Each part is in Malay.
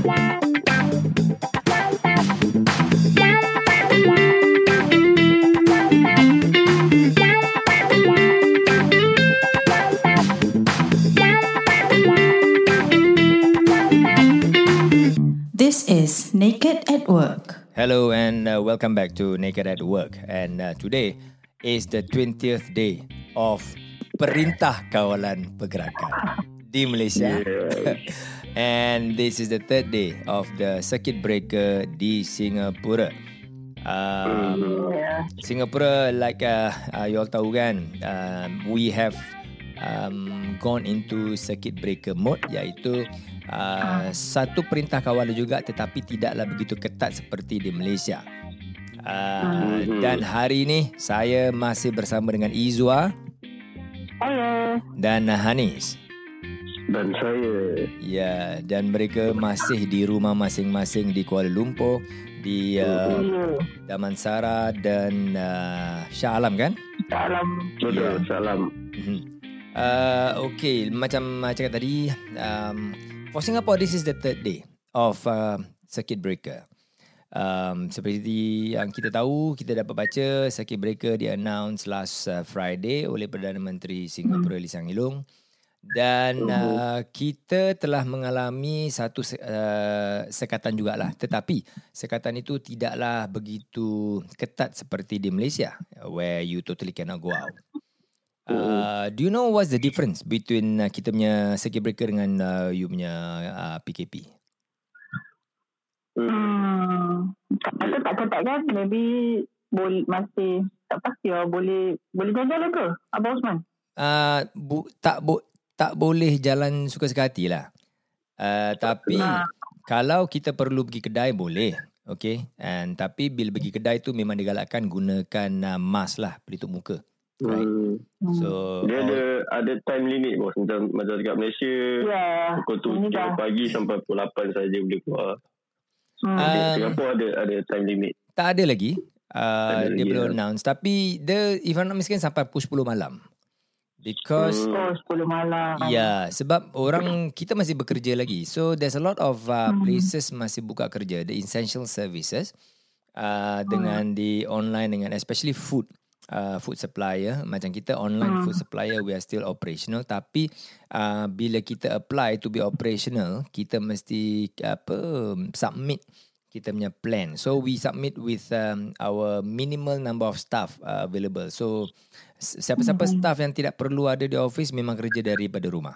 This is Naked at Work. Hello and uh, welcome back to Naked at Work. And uh, today is the 20th day of Perintah Kawalan Pergerakan di Malaysia. and this is the third day of the circuit breaker di Singapura. Um, Singapura, like uh, uh, you all tahu kan, um, we have um, gone into circuit breaker mode iaitu uh, satu perintah kawalan juga tetapi tidaklah begitu ketat seperti di Malaysia. Uh, dan hari ini saya masih bersama dengan Izwa Hello. dan Hanis. Dan saya Ya, dan mereka masih di rumah masing-masing di Kuala Lumpur, di uh, Damansara dan uh, Shah Alam kan? Salam. Betul Salam Mhm. Uh, okay, macam cakap tadi, um, for Singapore, this is the third day of uh, circuit breaker. Um, seperti yang kita tahu, kita dapat baca circuit breaker di-announce last uh, Friday oleh Perdana Menteri Singapura Lee Hsien Loong. Dan uh, kita telah mengalami satu se- uh, sekatan jugalah. Tetapi sekatan itu tidaklah begitu ketat seperti di Malaysia where you totally cannot go out. Uh, do you know what's the difference between uh, kita punya circuit breaker dengan uh, you punya uh, PKP? Hmm. Tak kata tak ketat kan. Maybe boleh masih tak pasti lah. Boleh boleh jalan-jalan ke? Abang Osman? Uh, bu, tak bo, tak boleh jalan suka-suka hati lah. Uh, tapi Ah. kalau kita perlu pergi kedai boleh. Okay. And tapi bila pergi kedai tu memang digalakkan gunakan uh, mask lah pelitup muka. Right. hmm. So Dia ada all- ada time limit bos Macam, macam dekat Malaysia Ya. Pukul Ini 7 dah. pagi sampai pukul 8 saja boleh keluar Hmm. Um, Singapura ada ada time limit tak ada lagi. Uh, ada dia lagi, belum ya. announce. Tapi dia if I'm not mistaken sampai pukul 10 malam. Because Hmm. Oh, 10 malam. Ya, sebab orang kita masih bekerja lagi. So there's a lot of uh, places masih buka kerja, the essential services uh, dengan di online dengan especially food uh, food supplier macam kita online food supplier we are still operational tapi uh, bila kita apply to be operational kita mesti apa submit kita punya plan. So we submit with um, our minimal number of staff uh, available. So siapa-siapa staff yang tidak perlu ada di office memang kerja daripada rumah.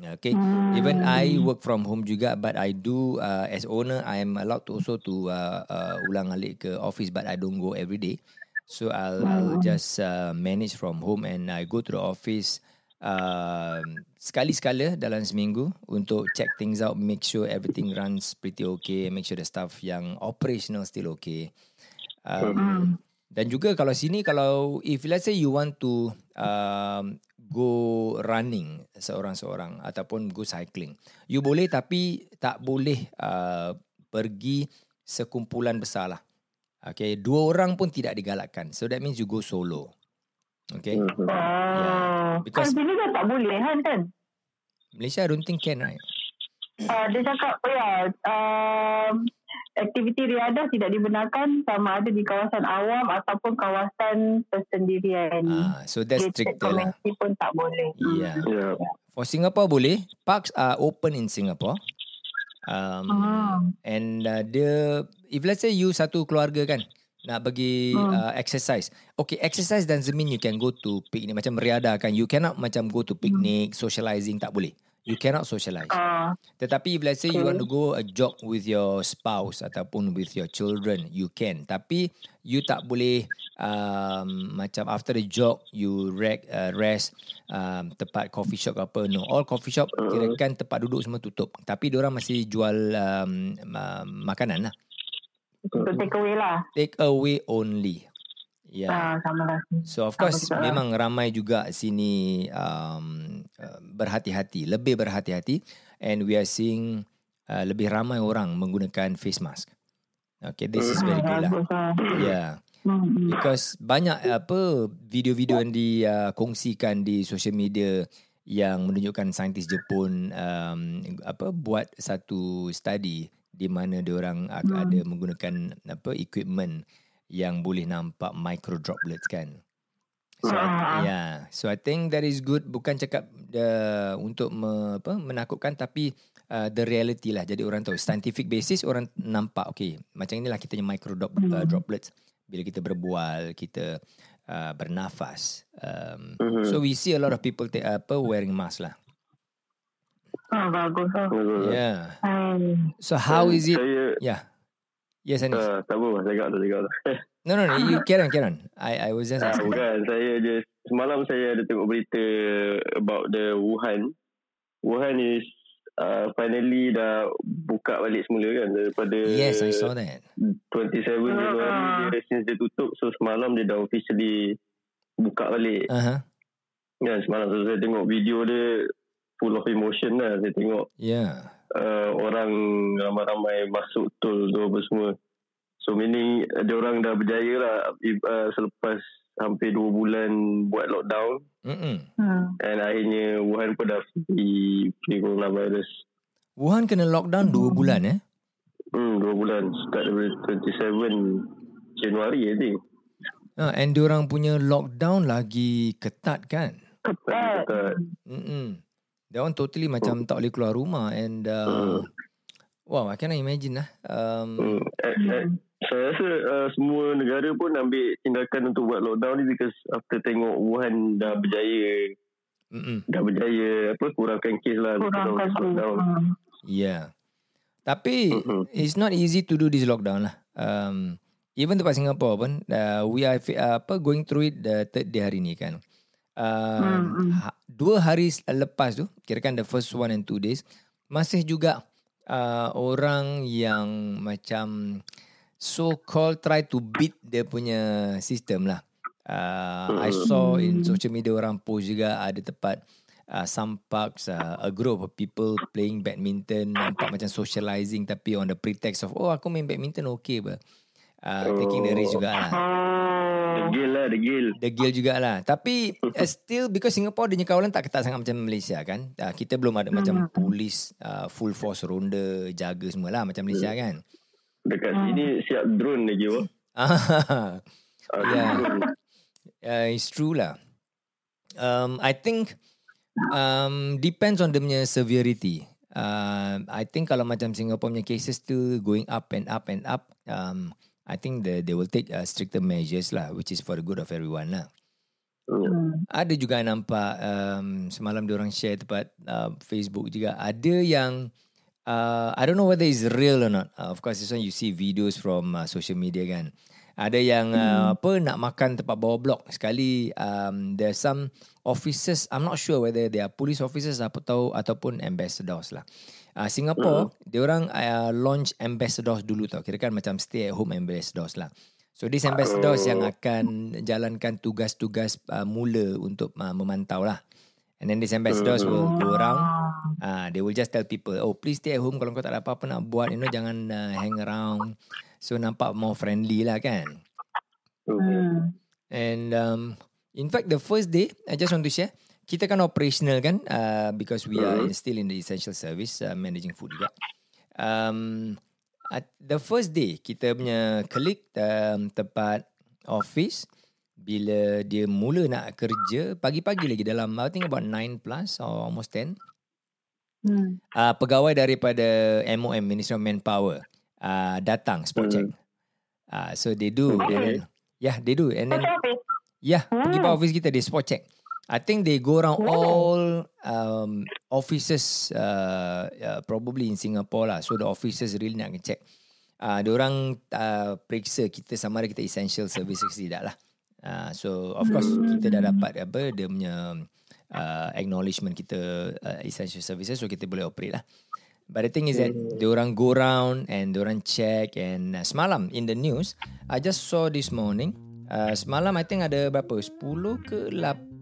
Okay. Even I work from home juga but I do uh, as owner I am allowed to also to uh, uh, ulang alik ke office but I don't go every day. So I'll, I'll just uh, manage from home and I go to the office uh, sekali sekala dalam seminggu untuk check things out, make sure everything runs pretty okay, make sure the stuff yang operational still okay. Um, dan juga kalau sini kalau if let's say you want to um, go running seorang-seorang ataupun go cycling, you boleh tapi tak boleh uh, pergi sekumpulan besar lah. Okay, dua orang pun tidak digalakkan. So that means you go solo. Okay. Oh. Yeah, because- Kan sini tak boleh kan kan? Malaysia I don't think can right? Uh, dia cakap, oh ya, um, aktiviti riadah tidak dibenarkan sama ada di kawasan awam ataupun kawasan persendirian. Ah, so that's stricter lah. community pun tak boleh. Yeah. Ya For Singapore boleh. Parks are open in Singapore. Um, Ah. And uh, dia if let's say you satu keluarga kan nak pergi Hmm. uh, exercise. Okay, exercise doesn't mean you can go to picnic macam riadah kan. You cannot macam go to picnic, socializing tak boleh. You cannot socialize. Ah, Tetapi if let's say you Okay. want to go a jog with your spouse ataupun with your children, you can. Tapi you tak boleh um, macam after the jog you rest, uh, rest um, tempat coffee shop ke apa. No, all coffee shop kirakan tempat duduk semua tutup. Tapi orang masih jual um, uh, makanan lah. untuk take away lah. Take away only. Yeah. Ah, sama lah. So of Sama course lah. memang ramai juga sini um, uh, berhati-hati, lebih berhati-hati and we are seeing uh, lebih ramai orang menggunakan face mask. Okay, this is very good lah. Bagus lah. Yeah, Hmm, hmm. because banyak apa video-video yang dikongsikan di social media yang menunjukkan saintis Jepun um, apa buat satu study di mana dia orang hmm. ada menggunakan apa equipment yang boleh nampak micro droplets kan. So Ah. I, yeah, so I think that is good. Bukan cakap uh, untuk me, apa, menakutkan, tapi uh, the reality lah. Jadi orang tahu scientific basis orang nampak okay macam inilah kita punya micro drop, uh, droplets bila kita berbual, kita uh, bernafas. Um, Mhm. So we see a lot of people take, apa wearing mask lah. Ah, bagus lah. Yeah. Hmm. So how is it? Saya Yeah. Yes, Anis. uh, tak apa, cakap tu, cakap tu. No, no, no. You carry on, carry on. I, I was just Ah, asking. bukan, saya je semalam saya ada tengok berita about the Wuhan. Wuhan is uh, finally dah buka balik semula kan daripada Yes, I saw that. 27 Januari Ah. dia since dia tutup so semalam dia dah officially buka balik. Uh-huh. Kan semalam so saya tengok video dia full of emotion lah saya tengok Yeah. Uh, orang ramai-ramai masuk tol tu apa semua. So meaning uh, dia orang dah berjaya lah uh, selepas hampir 2 bulan buat lockdown Mm-mm. Hmm. dan akhirnya Wuhan pun dah free, free coronavirus. Wuhan kena lockdown dua bulan eh? Hmm, 2 bulan start daripada 27 Januari I think. Uh, and diorang punya lockdown lagi ketat kan? Ketat. Ketat. Mm-mm. That one totally macam tak boleh keluar rumah and uh, wow, I cannot imagine lah. Um, Hmm. Eh, eh, saya rasa uh, semua negara pun ambil tindakan untuk buat lockdown ni because after tengok Wuhan dah berjaya mm-mm. dah berjaya apa kurangkan kes lah Kurangkan tu. lockdown. Hmm. Yeah. Tapi Mhm. it's not easy to do this lockdown lah. Um, even tempat Singapore pun, uh, we are uh, apa going through it the third day hari ni kan. Uh, Hmm, ha, dua hari lepas tu, kirakan the first one and two days, masih juga uh, orang yang macam so called try to beat dia punya sistem lah. Uh, I saw in social media orang post juga ada tempat uh, some parks uh, a group of people playing badminton nampak macam socializing tapi on the pretext of oh aku main badminton okay ba. Uh, taking the risk juga lah. The Oh. gil lah, the gil. The Gil jugalah. Tapi uh, still because Singapore dia kawalan tak ketat sangat macam Malaysia kan. Uh, kita belum ada macam polis uh, full force ronda jaga semua lah macam Malaysia kan. Dekat sini siap drone lagi wah. Ah, Uh, Yeah. uh, it's true lah. Um, I think um, depends on the punya severity. Uh, I think kalau macam Singapore punya cases still going up and up and up, um, I think the, they will take uh, stricter measures lah, which is for the good of everyone lah. Hmm. Ada juga nampak um, semalam orang share tempat uh, Facebook juga. Ada yang uh, I don't know whether it's real or not. Uh, of course this one you see videos from uh, social media kan. Ada yang uh, apa nak makan tempat bawah blok. Sekali um, there's some officers I'm not sure whether they are police officers apa tahu ataupun ambassadors lah. Uh, Singapore dia orang uh, launch ambassadors dulu tau. Kira kan macam stay at home ambassadors lah. So these ambassadors yang akan jalankan tugas-tugas uh, mula untuk uh, memantau lah. And then these ambassadors will go around. Uh, they will just tell people, oh please stay at home kalau kau tak ada apa-apa nak buat. You know, jangan uh, hang around. So nampak more friendly lah kan. Hmm. And um, in fact, the first day, I just want to share, kita kan operational kan uh, because we are still in the essential service, uh, managing food juga. Um, at the first day, kita punya colleague um, tempat office, bila dia mula nak kerja, pagi-pagi lagi dalam, I think about 9 plus or almost 10, Hmm. uh, pegawai daripada MOM, Ministry of Manpower, uh, datang spot check. Uh, so they do. And then, yeah, they do. And then? Yeah, pergi pada office kita dia spot check. I think they go around all um, offices uh, uh, probably in Singapore lah. So the officers really nak check. Uh, orang uh, periksa kita sama ada kita essential services tidak lah. Uh, so of course kita dah dapat apa dia punya uh, acknowledgement kita uh, essential services so kita boleh operate lah. But the thing is that dia orang go around and orang check and uh, semalam in the news I just saw this morning uh, semalam I think ada berapa 10 ke 18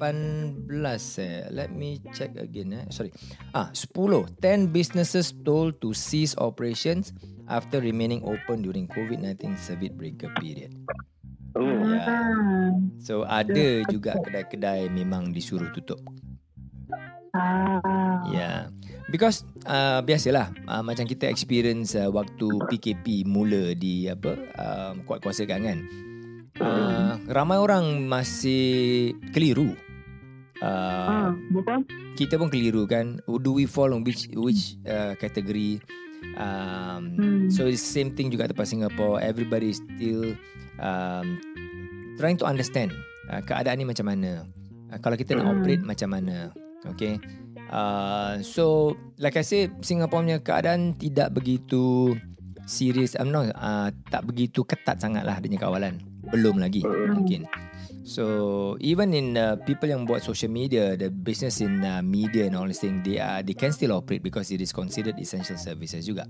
eh let me check again eh sorry ah 10 10 businesses told to cease operations after remaining open during COVID-19 circuit breaker period. Oh. Yeah. Hmm. So ada juga kedai-kedai memang disuruh tutup. Ah. Yeah. Because uh, biasalah uh, macam kita experience uh, waktu PKP mula di apa uh, kuat kuasakan kan. Uh, ramai orang masih keliru. Uh, Ah, betul. kita pun keliru kan. Do we fall on which which uh, category? Um, Hmm. So it's same thing juga tempat Singapore. Everybody is still um, trying to understand uh, keadaan ni macam mana. Uh, kalau kita nak Hmm. operate macam mana. Okay. Uh, so like I say Singapore punya keadaan tidak begitu serius. I'm not uh, tak begitu ketat sangat lah dia punya kawalan. Belum lagi mungkin. So even in uh, people yang buat social media, the business in uh, media and all this thing, they are they can still operate because it is considered essential services juga.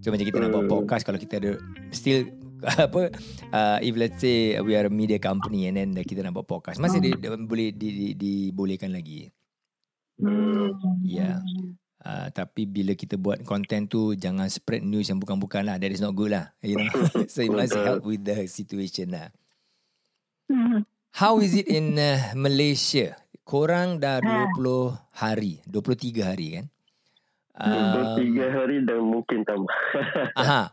So macam kita nak buat podcast kalau kita ada still apa uh, if let's say we are a media company and then kita nak buat podcast masih di, di, boleh di, di, dibolehkan lagi. Hmm. Yeah. Uh, tapi bila kita buat content tu jangan spread news yang bukan-bukan lah. That is not good lah. You know? So it must help with the situation lah. Hmm. How is it in uh, Malaysia? Korang dah 20 hari, 23 hari kan? Uh, 23 hari dan mungkin tambah. aha,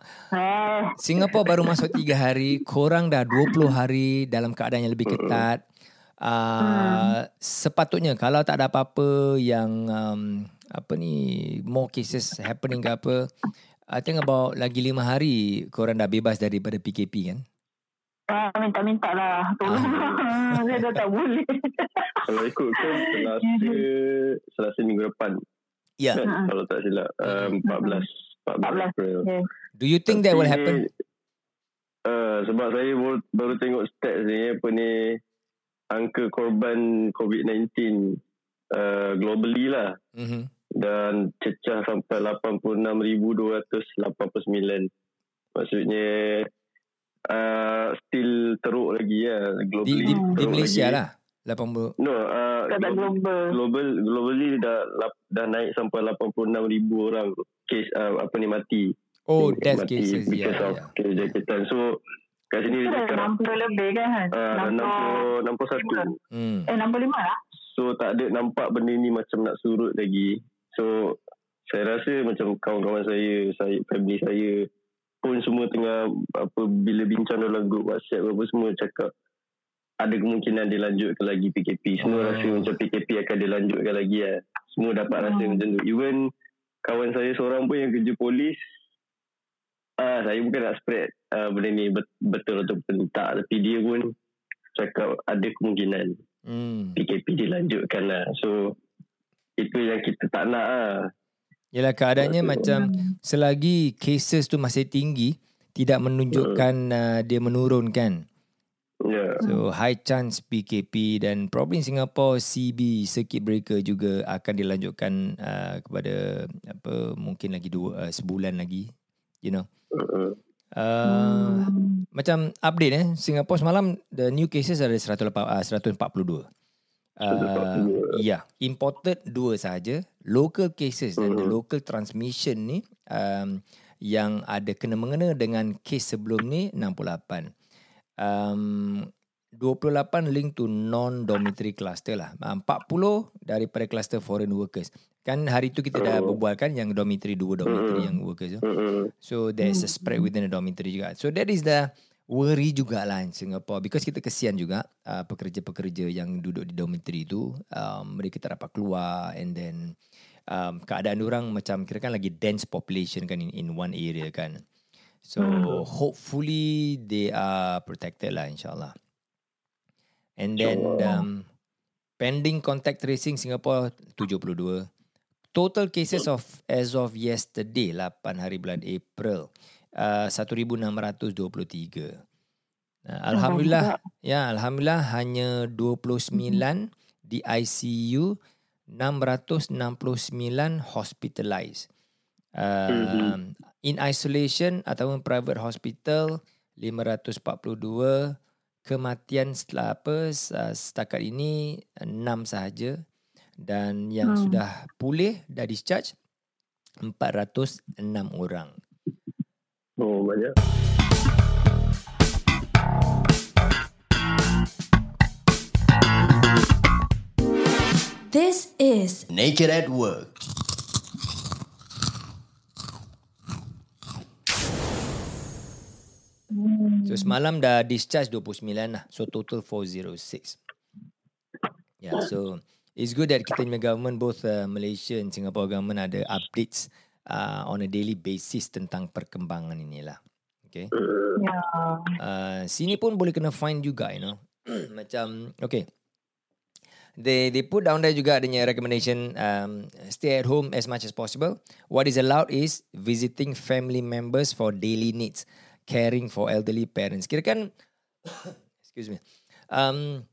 Singapura baru masuk 3 hari, korang dah 20 hari dalam keadaan yang lebih ketat. Uh, sepatutnya kalau tak ada apa-apa yang um, apa ni more cases happening ke apa, I think about lagi 5 hari korang dah bebas daripada PKP kan? ah, minta-minta lah. Tolong. Saya dah tak boleh. Kalau ikut ke Selasa, Selasa minggu depan. Ya. Yeah. Kan? Kalau tak silap. Um, 14. 14 April. Okay. Do you think that will Tapi, happen? Uh, sebab saya baru, baru tengok stats ni apa ni angka korban COVID-19 uh, globally lah Mm-hmm. Dan cecah sampai 86,289. Maksudnya uh, still teruk lagi ya Di, globally. di, teruk di Malaysia lagi. lah 80 No, uh, global, global. global globally dah lap- dah naik sampai 86,000 orang kes uh, apa ni mati. Oh, Mati death cases. Ya, because of ya. kes jangkitan. So kat sini dia Itu dah cakap 60 lebih kan? uh, 60 61. Hmm. Eh, 65 lah. So tak ada nampak benda ni macam nak surut lagi. So saya rasa macam kawan-kawan saya, saya family saya pun semua tengah apa bila bincang dalam grup WhatsApp apa semua cakap ada kemungkinan dilanjutkan lagi PKP. Semua Oh. rasa macam PKP akan dilanjutkan lagi lah. Semua dapat rasa Hmm. macam tu. Even kawan saya seorang pun yang kerja polis ah saya bukan nak spread uh, benda ni bet- betul atau tak tapi dia pun cakap ada kemungkinan Hmm. PKP dilanjutkan lah. So itu yang kita tak nak lah. Yalah keadaannya Betul. macam selagi cases tu masih tinggi tidak menunjukkan uh, dia menurun kan. Ya. So high chance PKP dan probably in Singapore CB circuit breaker juga akan dilanjutkan uh, kepada apa mungkin lagi dua uh, sebulan lagi you know. Uh, Uh, Macam update eh Singapore semalam the new cases ada 108, uh, 142. Uh, ya, imported dua saja. Local cases dan the local transmission ni um, yang ada kena mengena dengan kes sebelum ni 68. Um, 28 link to non-dormitory cluster lah. Uh, 40 daripada cluster foreign workers. Kan hari tu kita dah berbualkan yang dormitory dua dormitory yang workers tu. uh, So there's a spread within the dormitory juga. So that is the worry jugalah in Singapore because kita kesian juga uh, pekerja-pekerja yang duduk di dormitory tu um, mereka tak dapat keluar and then um, keadaan orang macam kira kan lagi dense population kan in, in one area kan. So hopefully they are protected lah insyaallah. And then um, pending contact tracing Singapore 72. Total cases of as of yesterday 8 hari bulan April uh, 1623. Uh, alhamdulillah ya alhamdulillah hanya 29 di ICU 669 hospitalized. Uh, in isolation ataupun private hospital 542 kematian setelah apa setakat ini 6 sahaja dan yang hmm. sudah pulih dah discharge 406 orang. Oh banyak. This is Naked at Work. So semalam dah discharge 29 lah. So total 406. Yeah, so it's good that kita punya government both uh, Malaysia and Singapore government ada updates uh, on a daily basis tentang perkembangan inilah. Okay. Ya. Uh, sini pun boleh kena fine juga, you know. Macam, okay. They they put down there juga adanya recommendation um, stay at home as much as possible. What is allowed is visiting family members for daily needs, caring for elderly parents. Kira kan, excuse me, um,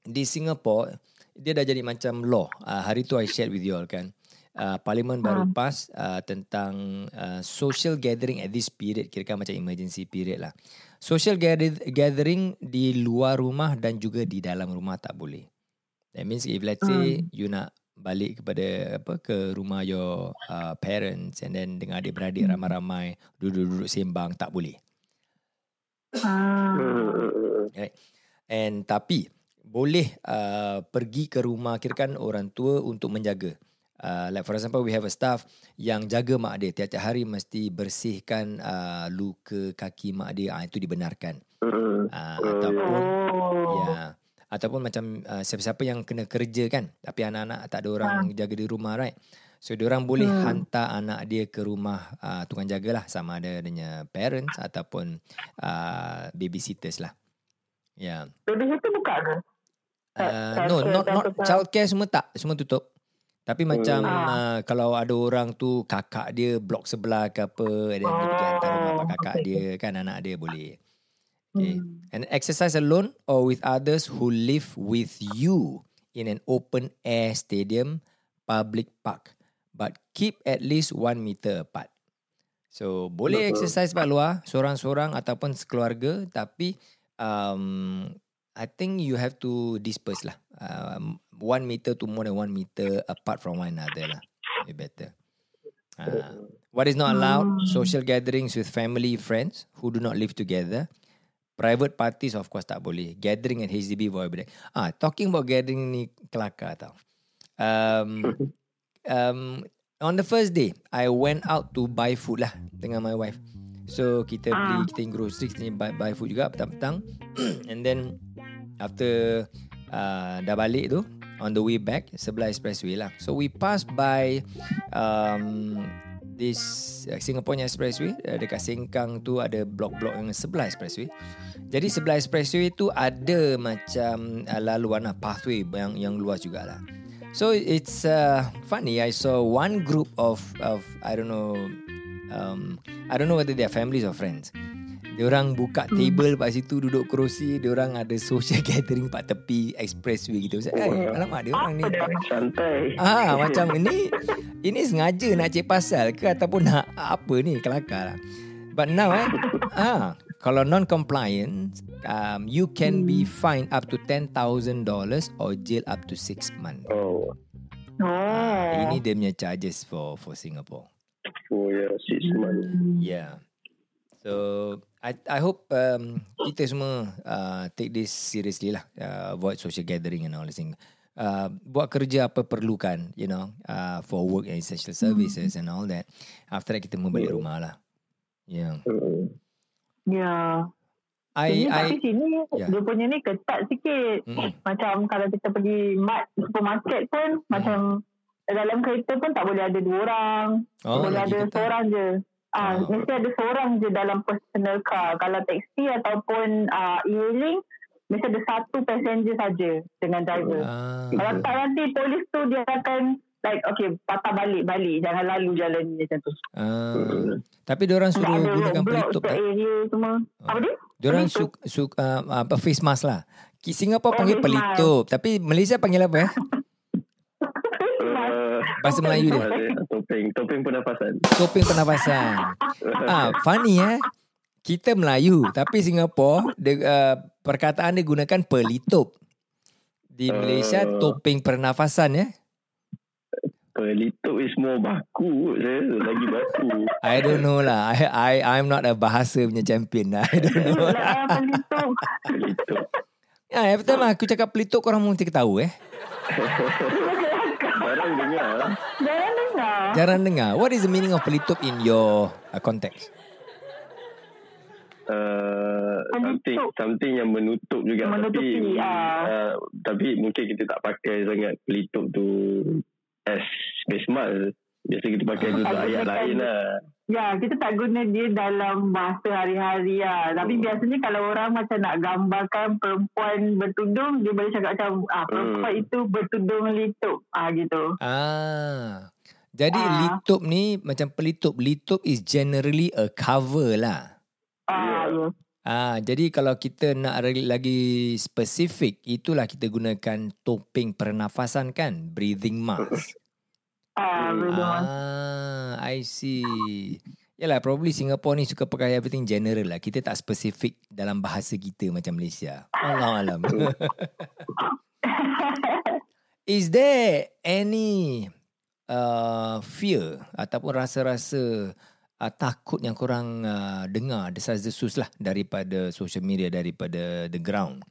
di Singapore dia dah jadi macam law. Uh, hari tu I shared with you all kan. Uh, Parlimen baru pass uh, tentang uh, social gathering at this period kira macam emergency period lah. Social gather- gathering di luar rumah dan juga di dalam rumah tak boleh. That means if let's say you nak balik kepada apa ke rumah your uh, parents and then dengan adik-beradik ramai-ramai duduk-duduk sembang tak boleh. Ah. Right. And tapi boleh uh, pergi ke rumah kira kan orang tua untuk menjaga. Uh, like for example we have a staff yang jaga mak dia tiap-tiap hari mesti bersihkan uh, luka kaki mak dia ah itu dibenarkan. Uh, ataupun Oh. ya ataupun macam uh, siapa-siapa yang kena kerja kan tapi anak-anak tak ada orang jaga di rumah right. So diorang boleh Hmm. hantar anak dia ke rumah uh, tukang jagalah sama ada adanya parents ataupun uh, babysitters lah. Ya. Yeah. Baby sitter buka ke? Uh, no, not not childcare semua tak, semua tutup. Tapi macam Ah. uh, kalau ada orang tu kakak dia blok sebelah ke apa dan dia pergi hantar rumah pak kakak okay, dia kan anak dia boleh. Okay. Hmm. And exercise alone or with others who live with you in an open air stadium, public park. But keep at least one meter apart. So boleh Betul. exercise kat luar seorang-seorang ataupun sekeluarga tapi um, I think you have to disperse lah. Um, one meter to more than one meter apart from one another lah. Be better. Uh, what is not allowed? Social gatherings with family, friends who do not live together. Private parties of course tak boleh. Gathering at HDB void break. Ah, talking about gathering ni kelakar tau. Um, um, on the first day, I went out to buy food lah dengan my wife. So kita beli, kita pergi grocery, kita buy, buy food juga petang-petang. And then after uh, dah balik tu, on the way back, sebelah expressway lah. So we passed by um, this uh, Singapore expressway uh, dekat Sengkang tu ada blok-blok yang sebelah expressway. Jadi sebelah expressway tu ada macam uh, laluan lah, pathway yang yang luas jugalah. So it's uh, funny. I saw one group of of I don't know, um, I don't know whether they are families or friends. Diorang buka table kat situ duduk kerusi. Diorang ada social gathering kat tepi expressway gitu. Saya, eh, alamak dia orang ni. Santai. Ah macam ini ini sengaja nak cek pasal ke ataupun nak apa ni kelakar lah. But now eh ah kalau non compliant um, you can be fined up to $10,000 or jail up to 6 months. Oh. Oh. Ini dia punya charges for for Singapore. Oh yeah, six months. Yeah. So I I hope um, kita semua uh, take this seriously lah. Uh, avoid social gathering and all this thing. Uh, buat kerja apa perlukan, you know, uh, for work and essential services and all that. After that kita mau balik rumah lah. Yeah. Hmm. Ya. I Sini, I tapi sini Ya. dia punya ni ketat sikit. Mm-mm. Macam kalau kita pergi mat, supermarket pun macam dalam kereta pun tak boleh ada dua orang. Oh, boleh ada ketat. seorang je. Ah, Oh. mesti ada seorang je dalam personal car. Kalau taksi ataupun ah, e-hailing mesti ada satu passenger saja dengan driver. Ah, Kalau tak nanti polis tu dia akan like okay patah balik balik jangan lalu jalan ni macam tu. ah. Tapi diorang suruh ada gunakan pelitup tak? area semua. Apa dia? Diorang pelitup. su, su, uh, apa face mask lah. Singapore Oh, panggil mask. pelitup. Tapi Malaysia panggil apa eh? Uh, Bahasa Melayu dia. topeng, topeng pernafasan. Topeng pernafasan. ah, funny eh. Kita Melayu tapi Singapore dia, uh, perkataan dia gunakan pelitup. Di Malaysia Oh. topeng pernafasan ya. Pelitup is more baku. Saya lagi baku. I don't know lah. I I I'm not a bahasa punya champion lah. I don't know. Lah, pelitup. Pelitup. Ya, every time aku cakap pelituk korang mesti ketahu eh. Jarang dengar. Jangan dengar. Jarang dengar. What is the meaning of pelituk in your uh, context? Uh, something Menutup. something yang menutup juga Menutupi, tapi ah. uh, tapi mungkin kita tak pakai sangat pelitup tu as mask biasa kita pakai tu untuk Ah. ayat lain lah Ya, kita tak guna dia dalam masa hari-hari lah. Tapi Hmm. biasanya kalau orang macam nak gambarkan perempuan bertudung, dia boleh cakap macam, ah perempuan Hmm. itu bertudung litup. Ah gitu. Ah. Jadi Ah. litup ni macam pelitup. Litup is generally a cover lah. Ah, yes. Ah, jadi kalau kita nak lagi spesifik, itulah kita gunakan topeng pernafasan kan, breathing mask. Ah, betul. ah, I see. Yalah, probably Singapore ni suka pakai everything general lah. Kita tak spesifik dalam bahasa kita macam Malaysia. Allah alam. Is there any uh, fear ataupun rasa-rasa uh, takut yang korang uh, dengar desas-desus lah daripada social media, daripada the ground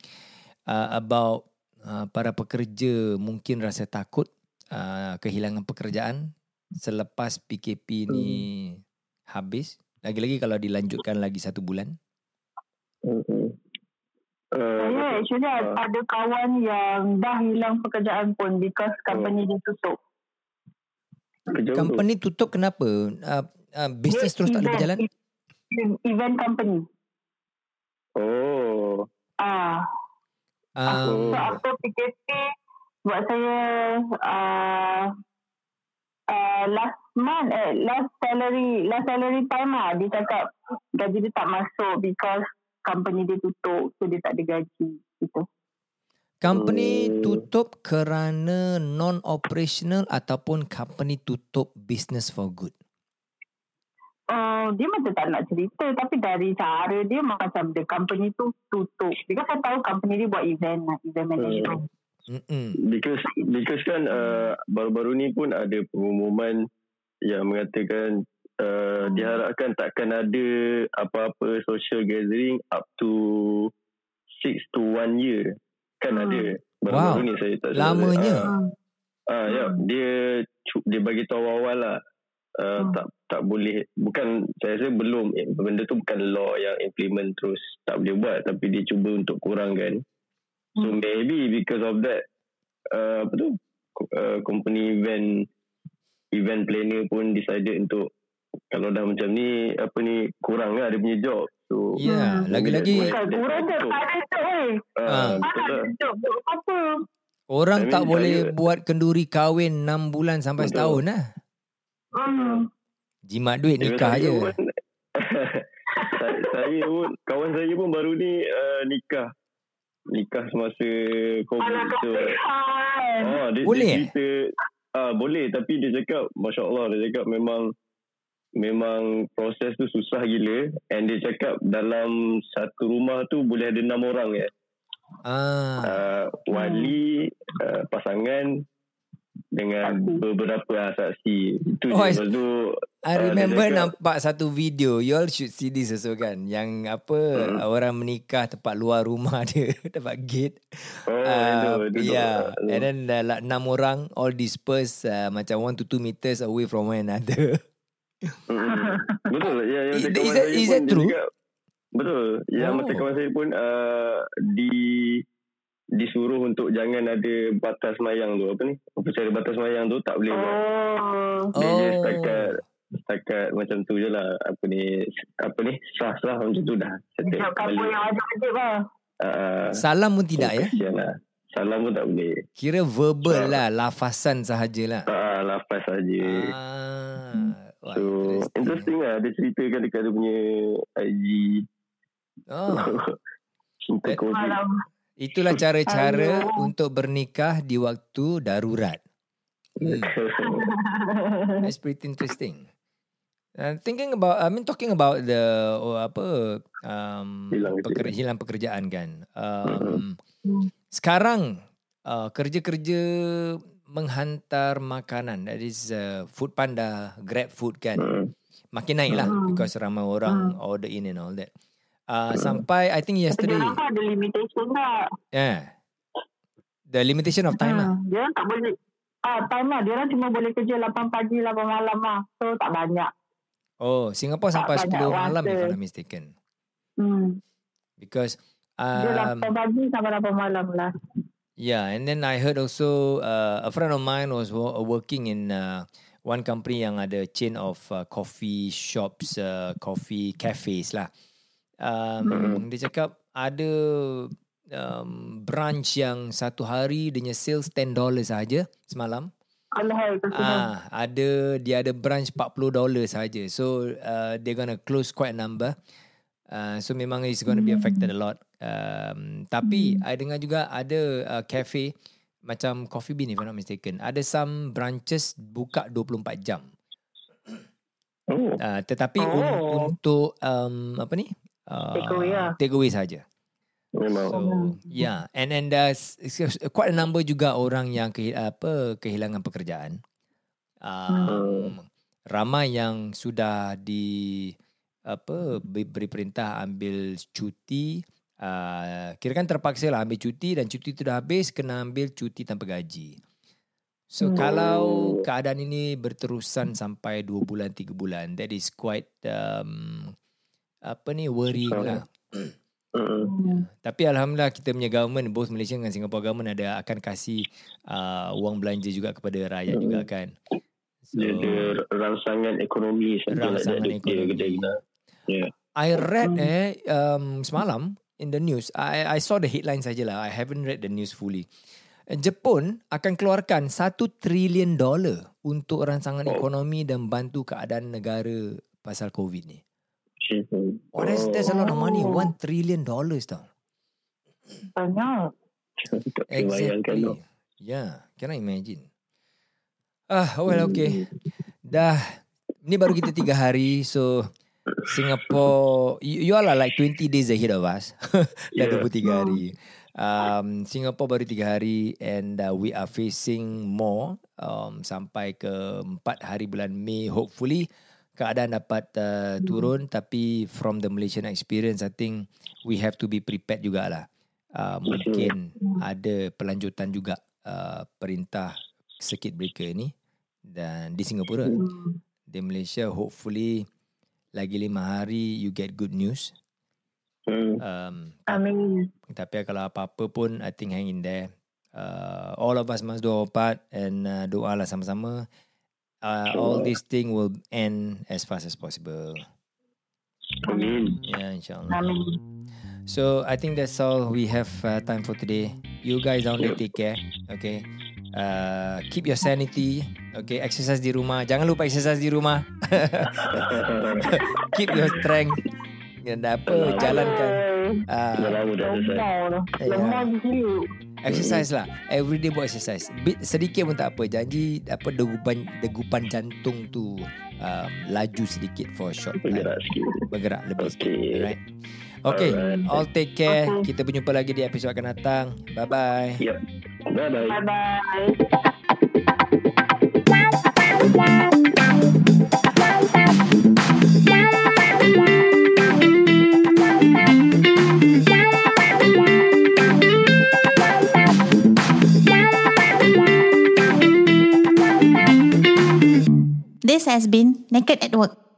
uh, about uh, para pekerja mungkin rasa takut uh, kehilangan pekerjaan selepas PKP ni habis? Lagi-lagi kalau dilanjutkan lagi satu bulan? uh, Saya actually Ah. ada kawan yang dah hilang pekerjaan pun because company dia tutup. Kerja tu. Company tutup kenapa? Uh, uh, business terus tak boleh berjalan? Event- company. oh Ah, Um, So after PKP buat saya uh, uh, last month eh, last salary last salary time lah dia cakap gaji dia tak masuk because company dia tutup so dia tak ada gaji gitu. Company Hmm. tutup kerana non-operational ataupun company tutup business for good? Uh, dia macam tak nak cerita tapi dari cara dia macam the company tu tutup. Because saya tahu company dia buat event lah, event management. Mm-mm. because because kan uh, baru-baru ni pun ada pengumuman yang mengatakan uh, diharapkan takkan ada apa-apa social gathering up to 6 to 1 year kan Hmm. ada baru-baru Wow. ni saya tak salah. Lamanya. Ah, Hmm. ah ya Hmm. dia cu- dia bagi tahu awal lah uh, Hmm. tak tak boleh bukan saya rasa belum eh, benda tu bukan law yang implement terus tak boleh buat tapi dia cuba untuk kurangkan So Hmm. maybe because of that uh, apa tu uh, company event event planner pun decided untuk kalau dah macam ni apa ni kurang lah dia punya job. So Ya, Hmm. lagi-lagi orang tak ada eh. Ah. buat apa? orang tak boleh saya- buat kenduri kahwin 6 bulan sampai Betul. setahun lah. Hmm. Jimat duit nikah saya je. Pun, saya, saya pun kawan saya pun baru ni uh, nikah. Nikah semasa COVID. Alah So, kasihan. Oh, dia, Boleh, dia eh? cerita, ah boleh tapi dia cakap Masya Allah dia cakap memang memang proses tu susah gila and dia cakap dalam satu rumah tu boleh ada enam orang ya. Ah. Uh, wali, uh, pasangan dengan Saksi. beberapa ah, saksi. Itu Oh, je. Lepas tu I Ah, remember cakap- nampak satu video. You all should see this also kan. Yang apa Hmm. orang menikah tempat luar rumah dia dapat gate. oh, Uh, itu, itu, yeah. tu. And then uh, like enam orang all dispersed uh, macam one to two meters away from one another. Mm-mm. Betul. Ya, yang Is- macam is kawan that- saya is pun that true? cakap, betul. Yang Oh. macam kawan saya pun uh, di disuruh untuk jangan ada batas mayang tu apa ni upacara batas mayang tu tak boleh buat Oh. dia je Oh. setakat setakat macam tu je lah apa ni apa ni sah sah macam tu dah settle Job couple yang wajib-wajib lah. uh, Salam pun tidak ya. lah salam pun tak boleh Kira verbal Ah. lah, lafasan sahajalah. uh, lapas saja Ah. Wah, so interesting lah dia ceritakan dekat dia punya IG Oh, cinta Eh, covid Malam. itulah cara-cara Aduh. untuk bernikah di waktu darurat. Hmm. That's pretty interesting. Uh, thinking about, I mean talking about the oh, apa um, Hilang peker, hilang pekerjaan kan. Um, Hmm. Sekarang uh, kerja-kerja menghantar makanan, that is uh, food panda, grab food kan, Hmm. makin naik lah Hmm. because ramai orang order in and all that. Uh, sampai I think yesterday. dia ada limitation tak? Yeah. The limitation of time lah. Hmm, dia tak boleh. Ah, time lah. Dia orang cuma boleh kerja 8 pagi, 8 malam lah. So, tak banyak. Oh, Singapore Tak sampai banyak 10 malam if rasa. I'm not mistaken. Hmm. Because Dia um, 8 pagi sampai 8 malam lah. Yeah, and then I heard also uh, a friend of mine was wo- working in uh, one company yang ada chain of uh, coffee shops, uh, coffee cafes lah. Um, Dia cakap ada um, branch yang satu hari dia punya sales $10 saja semalam. Alahai. Ah, ada dia ada branch 40 dolar saja. So uh, they're gonna close quite a number. Uh, so memang it's gonna be affected a lot. Um, tapi I dengar juga ada uh, cafe macam Coffee Bean if I'm not mistaken. Ada some branches buka 24 jam. Oh. Uh, tetapi un- Oh. untuk um, apa ni? Uh, Takeaway lah. Saja. Memang. So yeah, and and it's quite a number juga orang yang ke, apa kehilangan pekerjaan. Um, ramai yang sudah di apa be- beri perintah ambil cuti. Uh, kira kan terpaksa lah ambil cuti dan cuti tu dah habis kena ambil cuti tanpa gaji. So Hmm. kalau keadaan ini berterusan sampai 2 bulan 3 bulan that is quite um, apa ni worrying Susah, lah. Mm-mm. Hmm. Tapi alhamdulillah kita punya government both Malaysia dengan Singapore government ada akan kasih uh, wang belanja juga kepada rakyat Hmm. juga kan. So Dia ada rangsangan ekonomi. Rangsangan Dia- dia ekonomi. kedai kita. Yeah. I read Hmm. eh um, semalam in the news. I I saw the headline sajalah. I haven't read the news fully. Jepun akan keluarkan 1 trilion dolar untuk rangsangan Oh. ekonomi dan bantu keadaan negara pasal COVID ni. Oh, that's, that's a lot of money. Oh. 1 trillion dollars tau. Banyak. Tau. Yeah, cannot imagine. Ah, well, okay. Dah, ni baru kita tiga hari. So, Singapore, you, you all are like 20 days ahead of us. Dah Yeah. 23 hari. Um, Singapore baru tiga hari and uh, we are facing more um, sampai ke 4 hari bulan Mei. Hopefully, keadaan dapat uh, turun. Tapi from the Malaysian experience, I think we have to be prepared jugalah. Uh, mungkin ada pelanjutan juga uh, perintah circuit breaker ni dan di Singapura Hmm. di Malaysia hopefully lagi lima hari you get good news Hmm. um, Amin. tapi kalau apa-apa pun I think hang in there uh, all of us must do our part and uh, doa lah sama-sama uh, all this thing will end as fast as possible Amin. yeah insyaAllah Amin. So I think that's all we have uh, time for today. You guys down there take care. Okay. Uh, keep your sanity. Okay. Exercise di rumah. Jangan lupa exercise di rumah. keep your strength. Dan apa jalankan. Uh. Lemah dah. Ya. Exercise lah. Every day buat exercise. Bit, sedikit pun tak apa. Janji apa degupan degupan jantung tu um, laju sedikit for a short time. Bergerak sikit. Bergerak lebih Okay. sikit. Alright. Okay. All take care. Okay. Kita berjumpa lagi di episod akan datang. Bye bye. Bye-bye. Bye-bye. This has been Naked at Work.